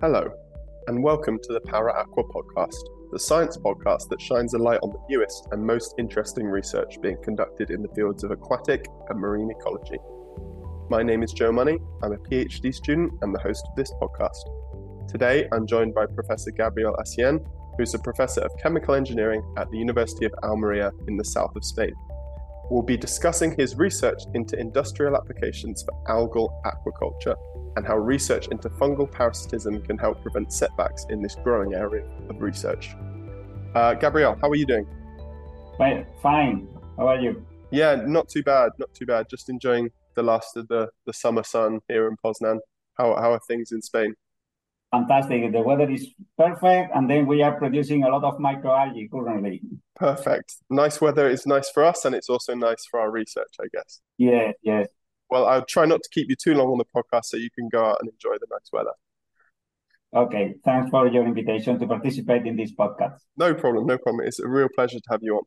Hello, and welcome to the ParAqua podcast, the science podcast that shines a light on the newest and most interesting research being conducted in the fields of aquatic and marine ecology. My name is Joe Money. I'm a PhD student and the host of this podcast. Today, I'm joined by Professor Gabriel Acien, who's a professor of chemical engineering at the University of Almeria in the south of Spain. We'll be discussing his research into industrial applications for algal aquaculture and how research into fungal parasitism can help prevent setbacks in this growing area of research. Uh, Gabriel, how are you doing? Fine. Fine. How are you? Yeah, not too bad. Not too bad. Just enjoying the last of the, the summer sun here in Poznan. How, how are things in Spain? Fantastic. The weather is perfect, and then we are producing a lot of microalgae currently. Perfect. Nice weather is nice for us, and it's also nice for our research, I guess. Yeah, yes. Well, I'll try not to keep you too long on the podcast so you can go out and enjoy the nice weather. Okay. Thanks for your invitation to participate in this podcast. No problem. No problem. It's a real pleasure to have you on.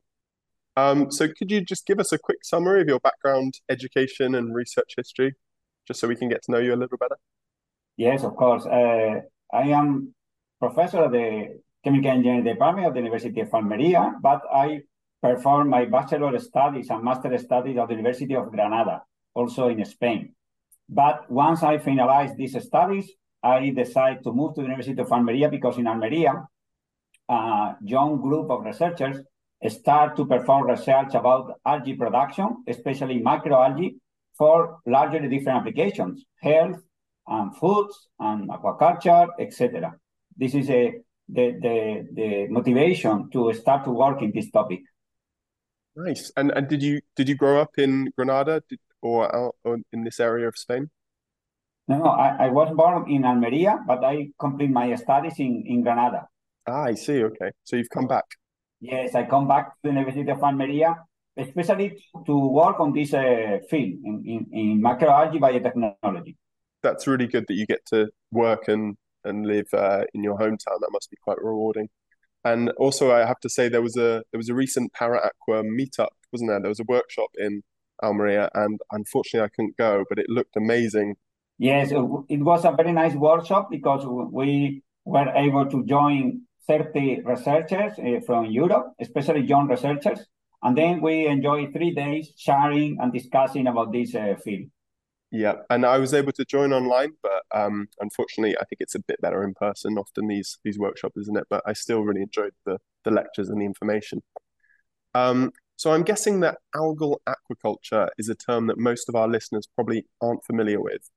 Um, so, could you just give us a quick summary of your background, education, and research history, just so we can get to know you a little better? Yes, of course. Uh, I am professor of the Chemical Engineering Department of the University of Almeria, but I perform my bachelor studies and master studies at the University of Granada, also in Spain. But once I finalized these studies, I decided to move to the University of Almeria because in Almeria, a young group of researchers start to perform research about algae production, especially microalgae, for largely different applications, health, and foods and aquaculture, etc. This is a the, the the motivation to start to work in this topic. Nice. And and did you did you grow up in Granada did, or, in this area of Spain? No, no. I, I was born in Almeria, but I complete my studies in, in Granada. Ah, I see. Okay, so you've come back. Yes, I come back to the University of Almeria, especially to work on this uh, field in, in, in macroalgae biotechnology that's really good that you get to work and and live uh, in your hometown. That must be quite rewarding. And also, I have to say there was a there was a recent ParAqua meetup, wasn't there? There was a workshop in Almeria, and unfortunately, I couldn't go, but it looked amazing. Yes, it was a very nice workshop because we were able to join 30 researchers uh, from Europe, especially young researchers, and then we enjoyed three days sharing and discussing about this uh, field. Yeah, and I was able to join online, but um, unfortunately, I think it's a bit better in person. Often these these workshops, isn't it? But I still really enjoyed the the lectures and the information. Um, so I'm guessing that algal aquaculture is a term that most of our listeners probably aren't familiar with.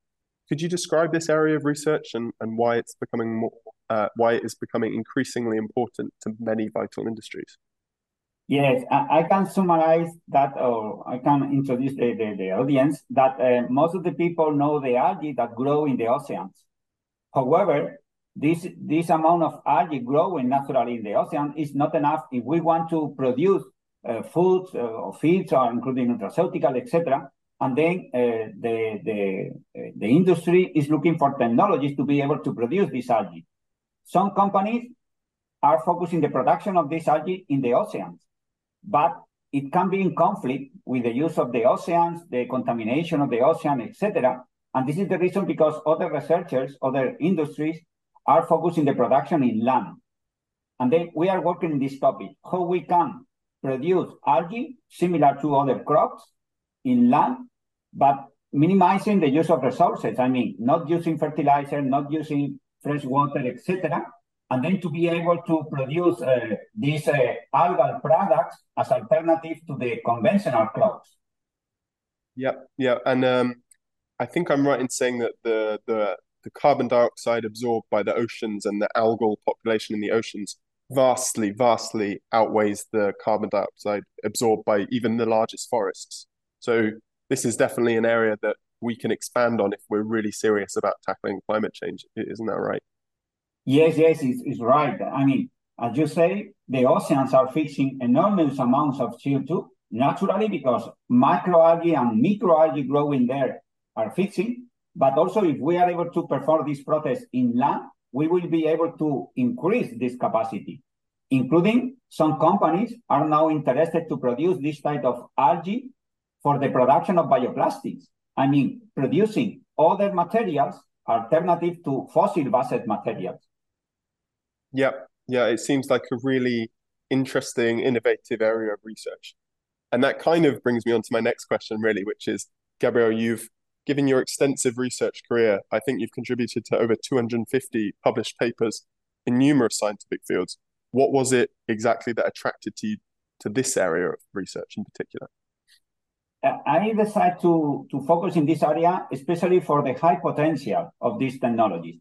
Could you describe this area of research and, and why it's becoming more uh, why it is becoming increasingly important to many vital industries? Yes, I, can summarize that, or I can introduce the, the, the audience that uh, most of the people know the algae that grow in the oceans. However, this, this amount of algae growing naturally in the ocean is not enough if we want to produce foods uh, or feeds, or including nutraceutical, etc. And then uh, the, the, uh, the industry is looking for technologies to be able to produce this algae. Some companies are focusing the production of this algae in the oceans but it can be in conflict with the use of the oceans, the contamination of the ocean, etc. And this is the reason because other researchers, other industries are focusing the production in land. And then we are working in this topic, how we can produce algae similar to other crops in land, but minimizing the use of resources. I mean, not using fertilizer, not using fresh water, etc and then to be able to produce uh, these uh, algal products as alternative to the conventional crops. Yeah, yeah, and um, I think I'm right in saying that the the the carbon dioxide absorbed by the oceans and the algal population in the oceans vastly, vastly outweighs the carbon dioxide absorbed by even the largest forests. So this is definitely an area that we can expand on if we're really serious about tackling climate change. Isn't that right? Yes, yes, it's, it's right. I mean, as you say, the oceans are fixing enormous amounts of CO2 naturally because macroalgae and microalgae growing there are fixing. But also, if we are able to perform this process in land, we will be able to increase this capacity, including some companies are now interested to produce this type of algae for the production of bioplastics. I mean, producing other materials alternative to fossil-based materials. Yeah, yeah, it seems like a really interesting, innovative area of research. And that kind of brings me on to my next question, really, which is Gabriel, you've given your extensive research career, I think you've contributed to over 250 published papers in numerous scientific fields. What was it exactly that attracted you to this area of research in particular? Uh, I decided to, to focus in this area, especially for the high potential of these technologies.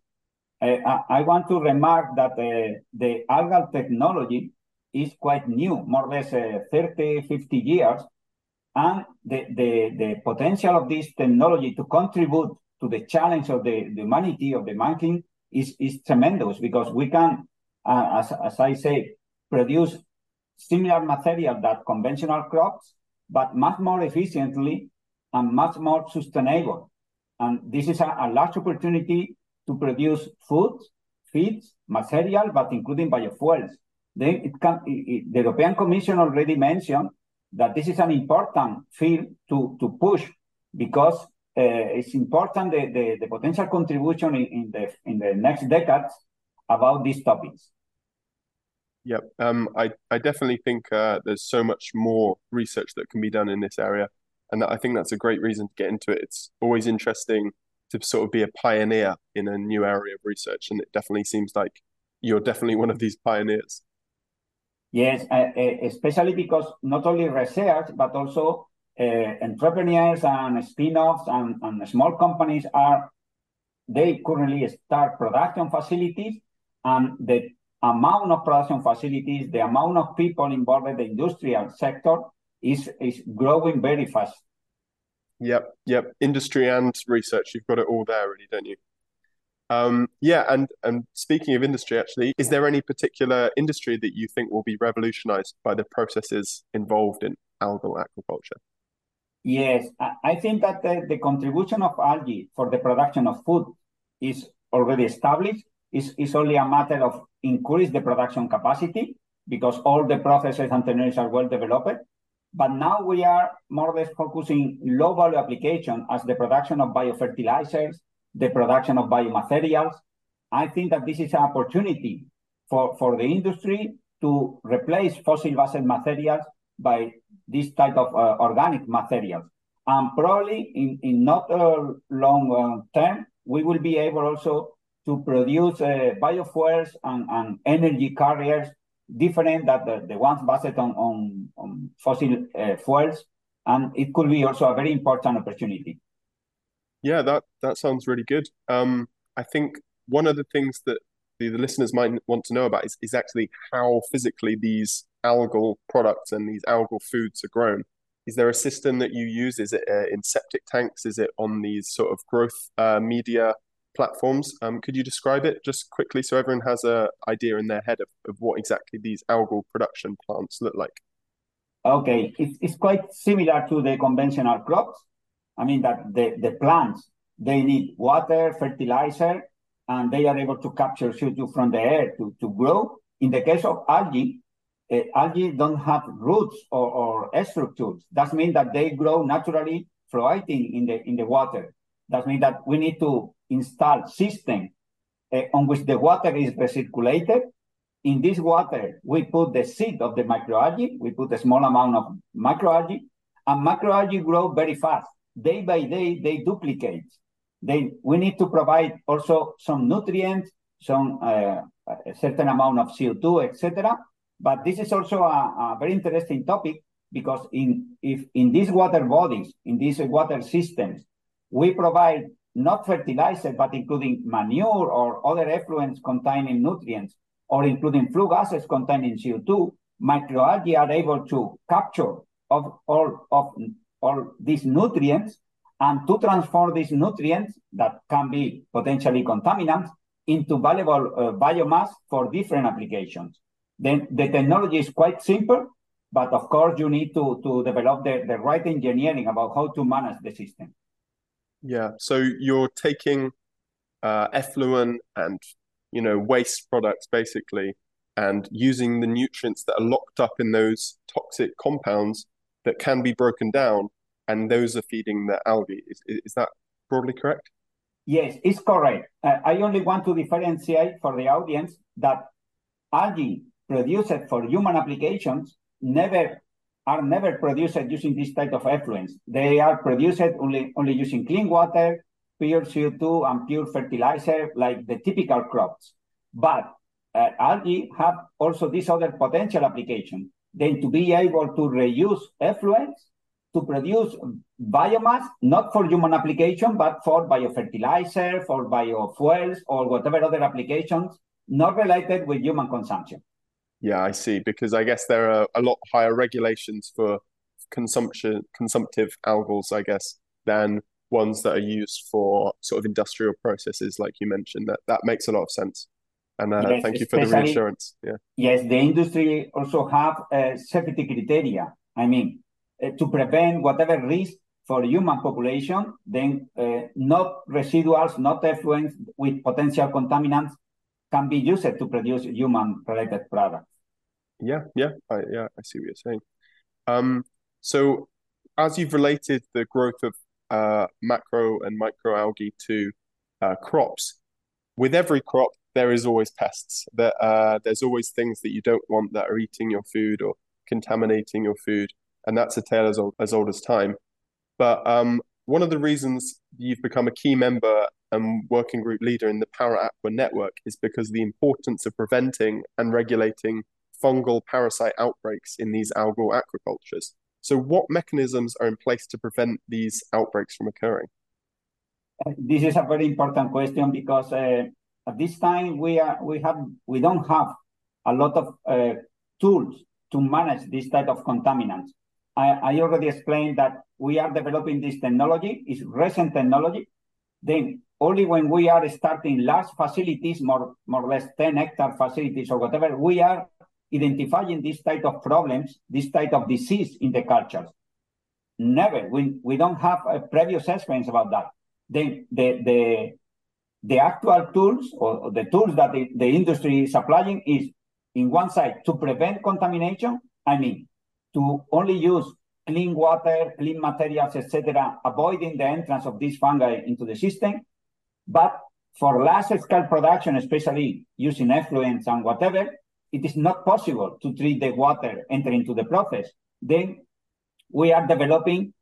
Uh, I, I, want to remark that uh, the algal technology is quite new, more or less uh, 30, 50 years. And the, the, the potential of this technology to contribute to the challenge of the, the humanity, of the mankind, is, is tremendous because we can, uh, as, as I say, produce similar material that conventional crops, but much more efficiently and much more sustainable. And this is a, a large opportunity to produce food, feeds, material, but including biofuels. It can, it, the European Commission already mentioned that this is an important field to, to push because uh, it's important the, the, the potential contribution in, in, the in the next decades about these topics. Yep, um, I I definitely think uh, there's so much more research that can be done in this area, and that, I think that's a great reason to get into it. It's always interesting to sort of be a pioneer in a new area of research, and it definitely seems like you're definitely one of these pioneers. Yes, uh, especially because not only research but also uh, entrepreneurs and spin-offs and, and small companies are they currently start production facilities and the amount of production facilities, the amount of people involved in the industrial sector is, is growing very fast. Yep, yep. Industry and research, you've got it all there, really, don't you? Um, yeah, and and speaking of industry, actually, is there any particular industry that you think will be revolutionized by the processes involved in algal aquaculture? Yes, I think that the, the contribution of algae for the production of food is already established. It's, it's only a matter of increase the production capacity because all the processes and technologies are well developed. But now we are more or less focusing low value application as the production of biofertilizers, the production of biomaterials. I think that this is an opportunity for, for the industry to replace fossil-based materials by this type of uh, organic materials. And probably in, in not a long uh, term, we will be able also to produce uh, biofuels and, and energy carriers different than the, the ones based on, on, on fossil uh, fuels. And it could be also a very important opportunity. Yeah, that, that sounds really good. Um, I think one of the things that the, the listeners might want to know about is, is actually how physically these algal products and these algal foods are grown. Is there a system that you use? Is it uh, in septic tanks? Is it on these sort of growth uh, media platforms. Um, could you describe it just quickly so everyone has a idea in their head of, of what exactly these algal production plants look like? Okay, it's, it's quite similar to the conventional crops. I mean that the, the plants, they need water, fertilizer, and they are able to capture CO2 from the air to, to grow. In the case of algae, uh, algae don't have roots or, or structures. That means that they grow naturally floating in the in the water. That means that we need to install system uh, on which the water is recirculated. In this water, we put the seed of the microalgae. We put a small amount of microalgae, and microalgae grow very fast. Day by day, they duplicate. They, we need to provide also some nutrients, some uh, a certain amount of CO2, etc. But this is also a, a very interesting topic because in if in these water bodies, in these water systems, we provide not fertilizer, but including manure or other effluents containing nutrients, or including flue gases containing CO2, microalgae are able to capture of all of all these nutrients and to transform these nutrients that can be potentially contaminants into valuable uh, biomass for different applications. Then the technology is quite simple, but of course you need to, to develop the, the right engineering about how to manage the system. Yeah. So you're taking uh, effluent and you know waste products basically, and using the nutrients that are locked up in those toxic compounds that can be broken down, and those are feeding the algae. Is is that broadly correct? Yes, it's correct. Uh, I only want to differentiate for the audience that algae produced for human applications never are never produced using this type of effluents. They are produced only, only using clean water, pure CO2, and pure fertilizer, like the typical crops. But uh, algae have also this other potential application. Then to be able to reuse effluents to produce biomass, not for human application, but for biofertilizer, for biofuels, or whatever other applications not related with human consumption. Yeah, I see. Because I guess there are a lot higher regulations for consumption, consumptive algals, I guess, than ones that are used for sort of industrial processes, like you mentioned. That that makes a lot of sense. And uh, yes, thank you for the reassurance. Yeah. Yes, the industry also have uh, safety criteria. I mean, to prevent whatever risk for human population, then uh, not residuals, not effluents with potential contaminants can be used to produce human-related products. Yeah, yeah, I, yeah, I see what you're saying. Um, so, as you've related the growth of uh, macro and microalgae to uh, crops, with every crop there is always pests. That uh, there's always things that you don't want that are eating your food or contaminating your food, and that's a tale as old as, old as time. But um, one of the reasons you've become a key member and working group leader in the ParAqua network is because the importance of preventing and regulating fungal parasite outbreaks in these algal aquacultures. So, what mechanisms are in place to prevent these outbreaks from occurring? This is a very important question because uh, at this time we are we have we don't have a lot of uh, tools to manage this type of contaminants. I, I already explained that we are developing this technology. It's recent technology. Then only when we are starting large facilities, more, more or less 10 hectare facilities or whatever, we are identifying this type of problems, this type of disease in the cultures. Never. We, we don't have a previous experience about that. Then the, the, the actual tools or the tools that the, the industry is applying is in one side to prevent contamination. I mean, to only use clean water, clean materials, etc., avoiding the entrance of these fungi into the system. But for large scale production, especially using effluents and whatever, it is not possible to treat the water entering into the process. Then we are developing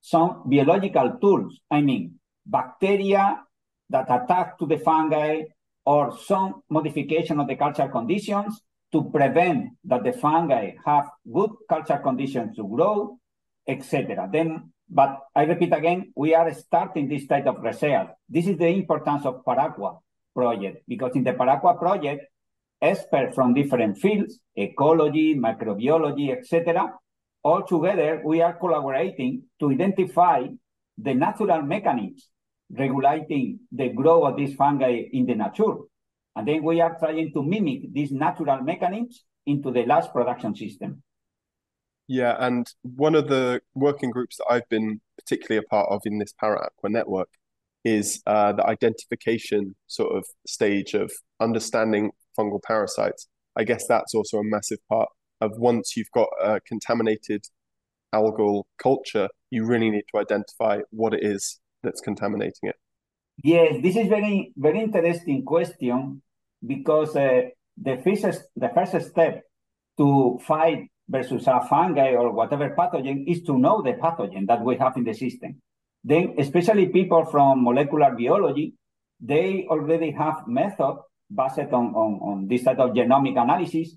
some biological tools. I mean, bacteria that attack to the fungi or some modification of the culture conditions to prevent that the fungi have good cultural conditions to grow, etc. Then but I repeat again, we are starting this type of research. This is the importance of Paraqua project, because in the Paraqua project, experts from different fields, ecology, microbiology, etc., all together, we are collaborating to identify the natural mechanisms regulating the growth of these fungi in the nature. And then we are trying to mimic these natural mechanisms into the large production system. Yeah, and one of the working groups that I've been particularly a part of in this ParAqua network is uh, the identification sort of stage of understanding fungal parasites. I guess that's also a massive part of once you've got a contaminated algal culture, you really need to identify what it is that's contaminating it. Yes, this is very very interesting question because uh, the first the first step to fight versus a fungi or whatever pathogen is to know the pathogen that we have in the system. Then, especially people from molecular biology, they already have method based on, on, on this type of genomic analysis,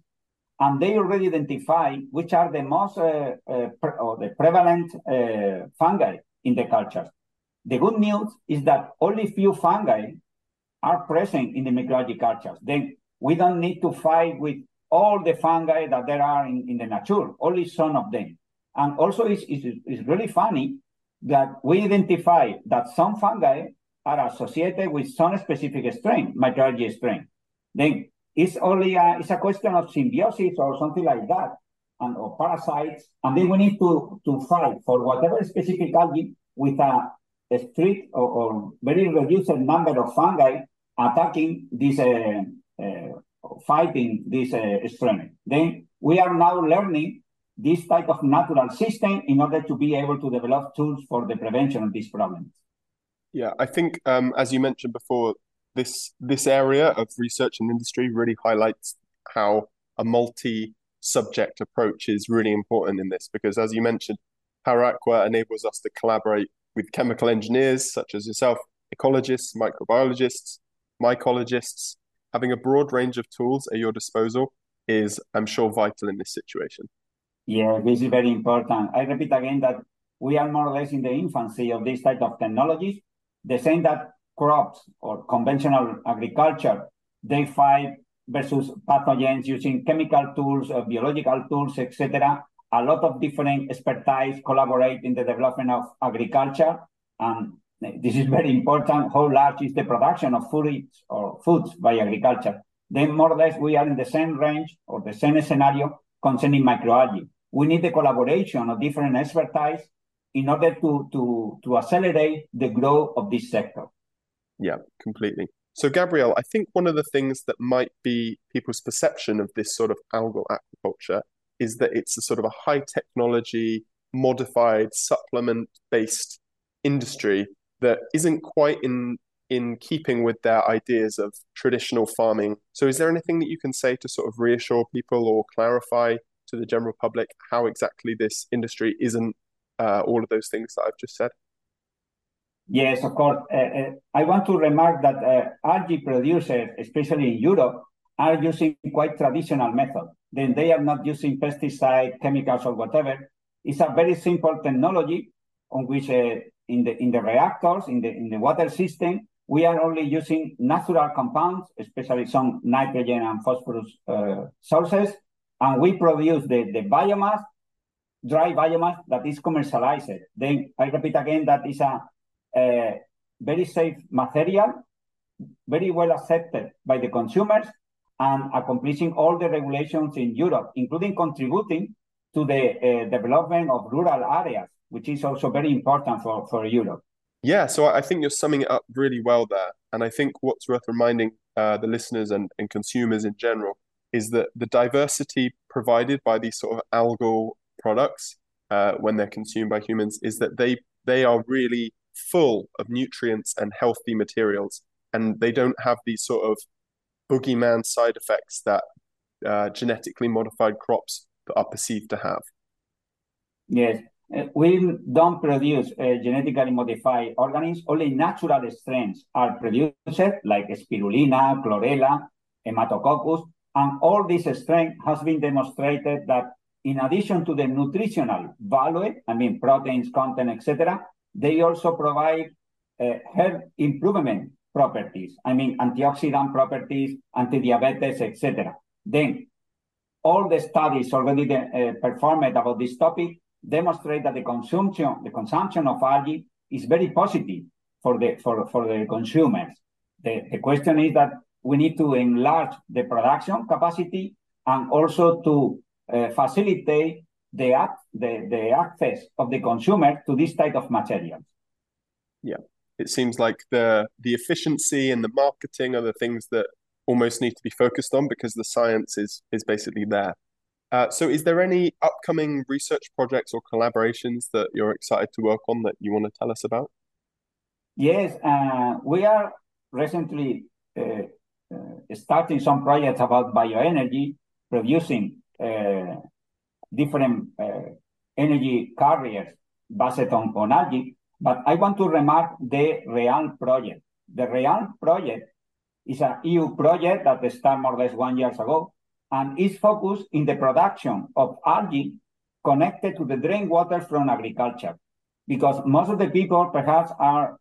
and they already identify which are the most uh, uh, pre- or the prevalent uh, fungi in the culture. The good news is that only few fungi are present in the microalgae cultures. Then we don't need to fight with all the fungi that there are in, in the nature, only some of them. And also, it's, it's, it's really funny that we identify that some fungi are associated with some specific strain, microalgae strain. Then it's only a, it's a question of symbiosis or something like that, and or parasites. And then we need to, to fight for whatever specific algae with a, a strict or, or, very reduced number of fungi attacking this uh, uh, fighting this uh, strain. Then we are now learning this type of natural system in order to be able to develop tools for the prevention of these problems. Yeah, I think um, as you mentioned before, this this area of research and industry really highlights how a multi-subject approach is really important in this because as you mentioned, ParAqua enables us to collaborate with chemical engineers such as yourself, ecologists, microbiologists, mycologists. Having a broad range of tools at your disposal is, I'm sure, vital in this situation. Yeah, this is very important. I repeat again that we are more or less in the infancy of this type of technologies. The same that crops or conventional agriculture, they fight versus pathogens using chemical tools, uh, biological tools, etc. A lot of different expertise collaborate in the development of agriculture. And this is very important. How large is the production of food or foods by agriculture? Then more or less we are in the same range or the same scenario concerning microalgae. We need the collaboration of different expertise in order to, to, to accelerate the growth of this sector. Yeah, completely. So, Gabriel, I think one of the things that might be people's perception of this sort of algal aquaculture is that it's a sort of a high technology, modified, supplement based industry that isn't quite in in keeping with their ideas of traditional farming. So, is there anything that you can say to sort of reassure people or clarify to the general public how exactly this industry isn't uh, all of those things that I've just said? Yes, of course. Uh, uh, I want to remark that uh, algae producers, especially in Europe, are using quite traditional methods. Then they are not using pesticide, chemicals, or whatever. It's a very simple technology on which, uh, in the in the reactors, in the in the water system, we are only using natural compounds, especially some nitrogen and phosphorus uh, sources, and we produce the, the biomass, dry biomass that is commercialized. Then I repeat again that is a, a very safe material, very well accepted by the consumers, and accomplishing all the regulations in Europe, including contributing to the uh, development of rural areas, which is also very important for, for Europe. Yeah, so I think you're summing it up really well there. And I think what's worth reminding uh, the listeners and, and consumers in general is that the diversity provided by these sort of algal products uh, when they're consumed by humans is that they they are really full of nutrients and healthy materials, and they don't have these sort of boogeyman side effects that uh, genetically modified crops are perceived to have. Yes, we don't produce uh, genetically modified organisms. Only natural strains are produced, like spirulina, chlorella, haematococcus, and all this strength has been demonstrated that in addition to the nutritional value, I mean proteins, content, etc., they also provide uh, health improvement properties. I mean antioxidant properties, anti-diabetes, etc. Then all the studies already de- uh, performed about this topic demonstrate that the consumption the consumption of algae is very positive for the for, for the consumers. The, the question is that we need to enlarge the production capacity and also to uh, facilitate the, the, the access of the consumer to this type of materials. Yeah, it seems like the the efficiency and the marketing are the things that almost need to be focused on because the science is is basically there. Uh, so, is there any upcoming research projects or collaborations that you're excited to work on that you want to tell us about? Yes, uh, we are recently uh, uh, starting some projects about bioenergy, producing uh, different uh, energy carriers based on, on algae. But I want to remark the REAL project. The REAL project is an EU project that started more or less one year ago and is focused in the production of algae connected to the drain water from agriculture. Because most of the people perhaps are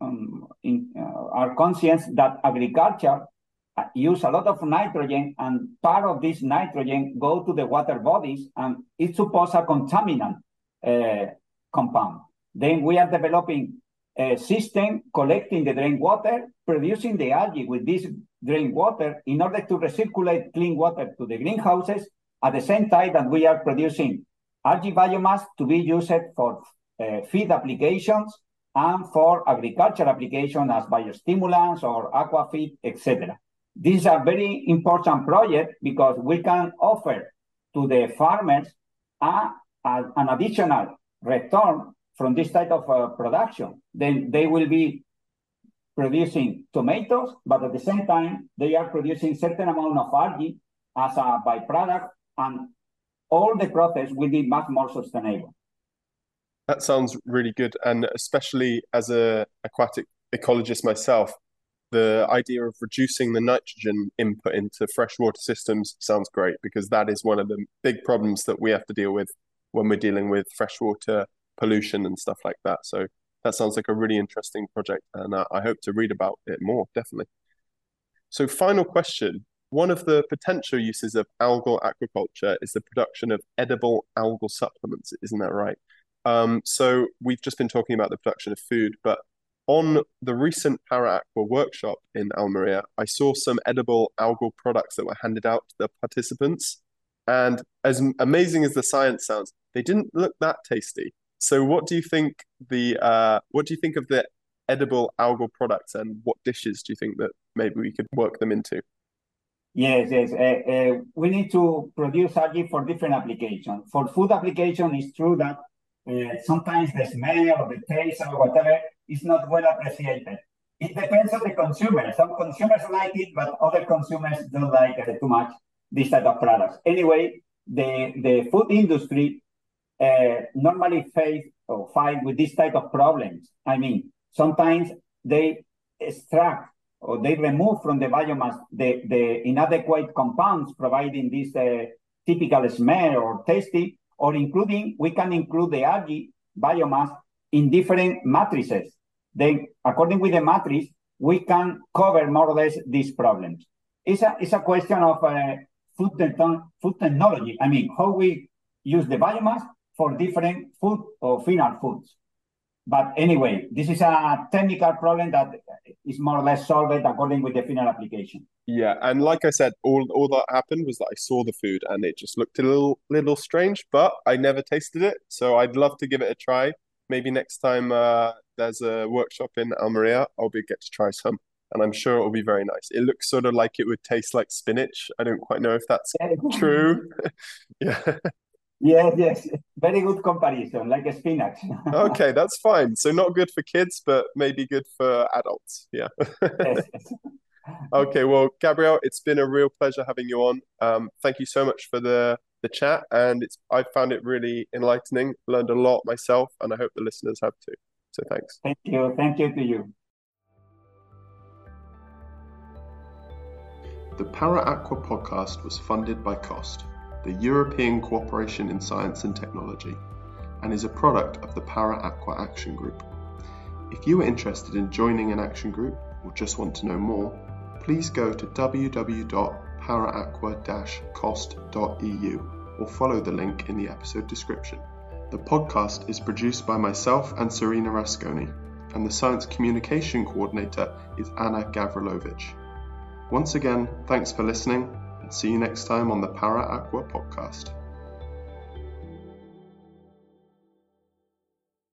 um, in, uh, are conscious that agriculture uh, use a lot of nitrogen and part of this nitrogen go to the water bodies and it's supposed a contaminant uh, compound. Then we are developing a system collecting the drain water, producing the algae with this drain water in order to recirculate clean water to the greenhouses at the same time that we are producing algae biomass to be used for uh, feed applications and for agriculture application as biostimulants or aqua feed, etc. This is a very important project because we can offer to the farmers a, a, an additional return from this type of uh, production. Then they will be producing tomatoes, but at the same time, they are producing certain amount of algae as a byproduct, and all the process will be much more sustainable. That sounds really good, and especially as a aquatic ecologist myself, the idea of reducing the nitrogen input into freshwater systems sounds great because that is one of the big problems that we have to deal with when we're dealing with freshwater pollution and stuff like that. So that sounds like a really interesting project, and uh, I hope to read about it more, definitely. So, final question. One of the potential uses of algal aquaculture is the production of edible algal supplements. Isn't that right? Um, so, we've just been talking about the production of food, but on the recent ParAqua workshop in Almeria, I saw some edible algal products that were handed out to the participants. And as amazing as the science sounds, they didn't look that tasty. So, what do you think the uh, what do you think of the edible algal products, and what dishes do you think that maybe we could work them into? Yes, yes. Uh, uh, we need to produce algae for different applications. For food application, it's true that uh, sometimes the smell or the taste or whatever is not well appreciated. It depends on the consumer. Some consumers like it, but other consumers don't like it too much. This type of products. Anyway, the the food industry uh, normally face or fight with this type of problems. I mean, sometimes they extract or they remove from the biomass the, the inadequate compounds providing this uh, typical smell or tasty, or including, we can include the algae biomass in different matrices. Then, according with the matrix, we can cover more or less these problems. It's a, it's a question of uh, food, te- food technology. I mean, how we use the biomass for different food or final foods. But anyway, this is a technical problem that is more or less solved according with the final application. Yeah, and like I said, all all that happened was that I saw the food and it just looked a little little strange, but I never tasted it, so I'd love to give it a try. Maybe next time uh, there's a workshop in Almeria, I'll be get to try some, and I'm sure it will be very nice. It looks sort of like it would taste like spinach. I don't quite know if that's true. yeah. Yes, yes. Very good comparison, like a spinach. okay, that's fine. So not good for kids, but maybe good for adults. Yeah. yes, yes. Okay, well, Gabriel, it's been a real pleasure having you on. Um, thank you so much for the the chat, and it's I found it really enlightening. Learned a lot myself, and I hope the listeners have too. So thanks. Thank you. Thank you to you. The ParAqua podcast was funded by COST the European Cooperation in Science and Technology, and is a product of the ParAqua Action Group. If you are interested in joining an action group or just want to know more, please go to www.paraqua-cost.eu or follow the link in the episode description. The podcast is produced by myself and Serena Rasconi, and the science communication coordinator is Ana Gavrilović. Once again, thanks for listening See you next time on the ParAqua podcast.